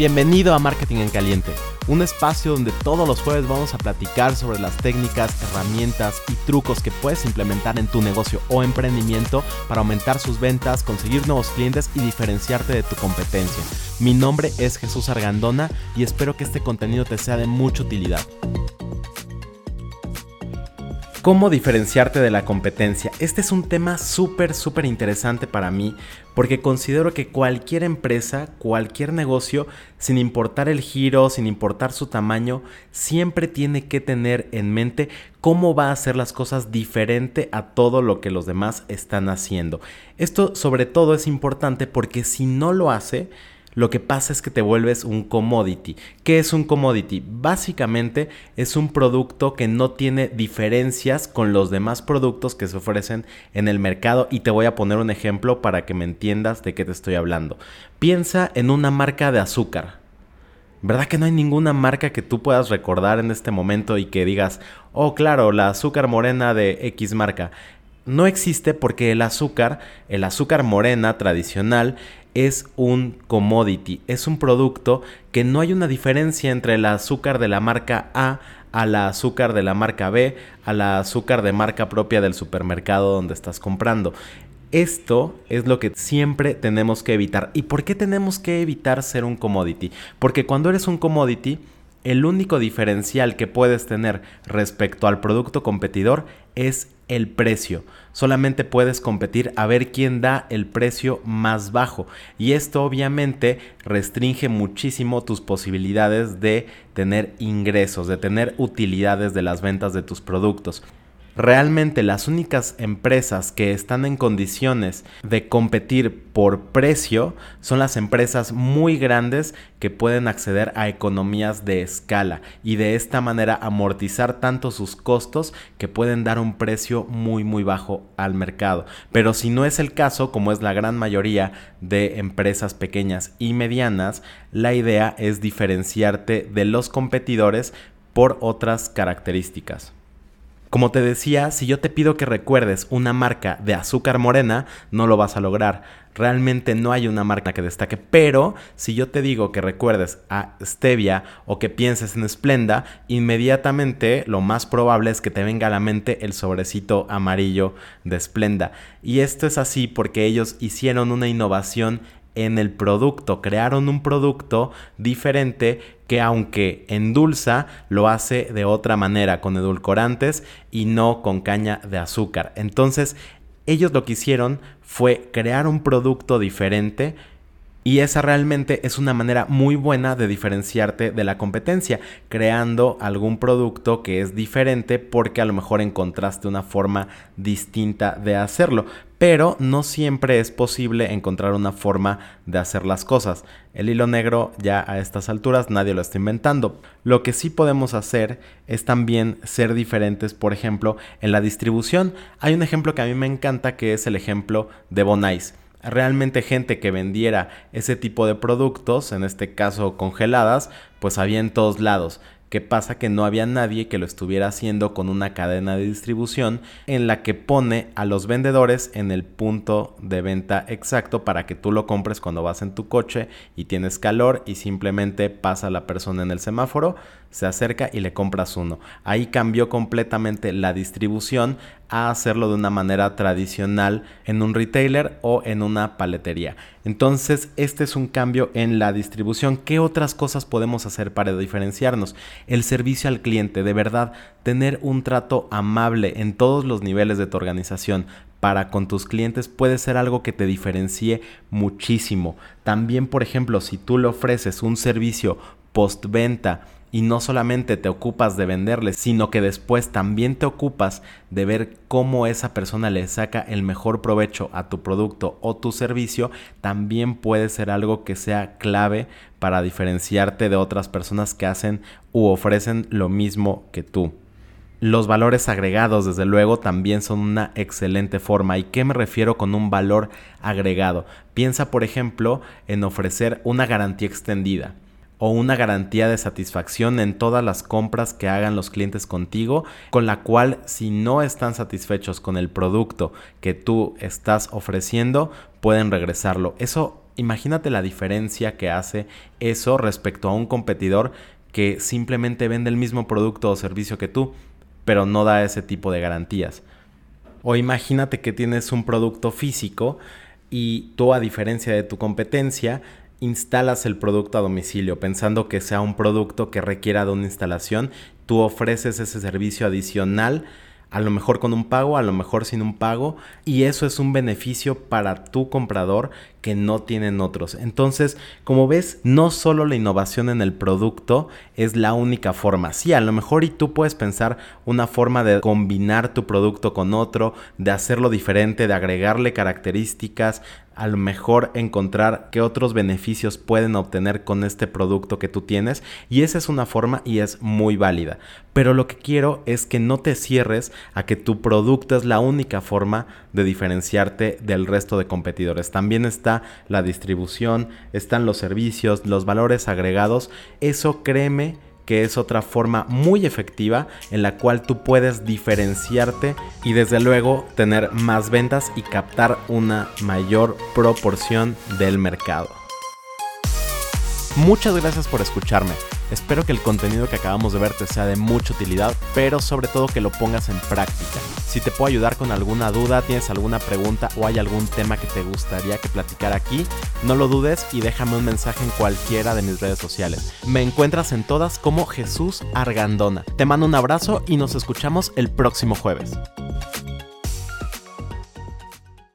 Bienvenido a Marketing en Caliente, un espacio donde todos los jueves vamos a platicar sobre las técnicas, herramientas y trucos que puedes implementar en tu negocio o emprendimiento para aumentar sus ventas, conseguir nuevos clientes y diferenciarte de tu competencia. Mi nombre es Jesús Argandona y espero que este contenido te sea de mucha utilidad. ¿Cómo diferenciarte de la competencia? Este es un tema súper, súper interesante para mí porque considero que cualquier empresa, cualquier negocio, sin importar el giro, sin importar su tamaño, siempre tiene que tener en mente cómo va a hacer las cosas diferente a todo lo que los demás están haciendo. Esto sobre todo es importante porque si no lo hace, lo que pasa es que te vuelves un commodity. ¿Qué es un commodity? Básicamente es un producto que no tiene diferencias con los demás productos que se ofrecen en el mercado y te voy a poner un ejemplo para que me entiendas de qué te estoy hablando. Piensa en una marca de azúcar. ¿Verdad que no hay ninguna marca que tú puedas recordar en este momento y que digas, oh claro, la azúcar morena de X marca? No existe porque el azúcar, el azúcar morena tradicional, es un commodity, es un producto que no hay una diferencia entre el azúcar de la marca A a la azúcar de la marca B, a la azúcar de marca propia del supermercado donde estás comprando. Esto es lo que siempre tenemos que evitar. ¿Y por qué tenemos que evitar ser un commodity? Porque cuando eres un commodity, el único diferencial que puedes tener respecto al producto competidor es el precio. Solamente puedes competir a ver quién da el precio más bajo. Y esto obviamente restringe muchísimo tus posibilidades de tener ingresos, de tener utilidades de las ventas de tus productos. Realmente las únicas empresas que están en condiciones de competir por precio son las empresas muy grandes que pueden acceder a economías de escala y de esta manera amortizar tanto sus costos que pueden dar un precio muy muy bajo al mercado. Pero si no es el caso, como es la gran mayoría de empresas pequeñas y medianas, la idea es diferenciarte de los competidores por otras características. Como te decía, si yo te pido que recuerdes una marca de azúcar morena, no lo vas a lograr. Realmente no hay una marca que destaque, pero si yo te digo que recuerdes a Stevia o que pienses en Splenda, inmediatamente lo más probable es que te venga a la mente el sobrecito amarillo de Splenda. Y esto es así porque ellos hicieron una innovación en el producto, crearon un producto diferente que aunque endulza, lo hace de otra manera, con edulcorantes y no con caña de azúcar. Entonces, ellos lo que hicieron fue crear un producto diferente y esa realmente es una manera muy buena de diferenciarte de la competencia, creando algún producto que es diferente porque a lo mejor encontraste una forma distinta de hacerlo. Pero no siempre es posible encontrar una forma de hacer las cosas. El hilo negro ya a estas alturas nadie lo está inventando. Lo que sí podemos hacer es también ser diferentes, por ejemplo, en la distribución. Hay un ejemplo que a mí me encanta que es el ejemplo de Bonais realmente gente que vendiera ese tipo de productos, en este caso congeladas, pues había en todos lados. ¿Qué pasa? Que no había nadie que lo estuviera haciendo con una cadena de distribución en la que pone a los vendedores en el punto de venta exacto para que tú lo compres cuando vas en tu coche y tienes calor y simplemente pasa la persona en el semáforo, se acerca y le compras uno. Ahí cambió completamente la distribución a hacerlo de una manera tradicional en un retailer o en una paletería. Entonces, este es un cambio en la distribución. ¿Qué otras cosas podemos hacer para diferenciarnos? El servicio al cliente, de verdad, tener un trato amable en todos los niveles de tu organización para con tus clientes puede ser algo que te diferencie muchísimo. También, por ejemplo, si tú le ofreces un servicio postventa, y no solamente te ocupas de venderles, sino que después también te ocupas de ver cómo esa persona le saca el mejor provecho a tu producto o tu servicio, también puede ser algo que sea clave para diferenciarte de otras personas que hacen u ofrecen lo mismo que tú. Los valores agregados, desde luego, también son una excelente forma. ¿Y qué me refiero con un valor agregado? Piensa, por ejemplo, en ofrecer una garantía extendida o una garantía de satisfacción en todas las compras que hagan los clientes contigo, con la cual si no están satisfechos con el producto que tú estás ofreciendo, pueden regresarlo. Eso Imagínate la diferencia que hace eso respecto a un competidor que simplemente vende el mismo producto o servicio que tú, pero no da ese tipo de garantías. O imagínate que tienes un producto físico y tú a diferencia de tu competencia instalas el producto a domicilio pensando que sea un producto que requiera de una instalación, tú ofreces ese servicio adicional a lo mejor con un pago, a lo mejor sin un pago, y eso es un beneficio para tu comprador que no tienen otros. Entonces, como ves, no solo la innovación en el producto es la única forma. Sí, a lo mejor y tú puedes pensar una forma de combinar tu producto con otro, de hacerlo diferente, de agregarle características, a lo mejor encontrar qué otros beneficios pueden obtener con este producto que tú tienes y esa es una forma y es muy válida. Pero lo que quiero es que no te cierres a que tu producto es la única forma de diferenciarte del resto de competidores. También está la distribución, están los servicios, los valores agregados. Eso créeme que es otra forma muy efectiva en la cual tú puedes diferenciarte y desde luego tener más ventas y captar una mayor proporción del mercado. Muchas gracias por escucharme. Espero que el contenido que acabamos de ver te sea de mucha utilidad, pero sobre todo que lo pongas en práctica. Si te puedo ayudar con alguna duda, tienes alguna pregunta o hay algún tema que te gustaría que platicara aquí, no lo dudes y déjame un mensaje en cualquiera de mis redes sociales. Me encuentras en todas como Jesús Argandona. Te mando un abrazo y nos escuchamos el próximo jueves.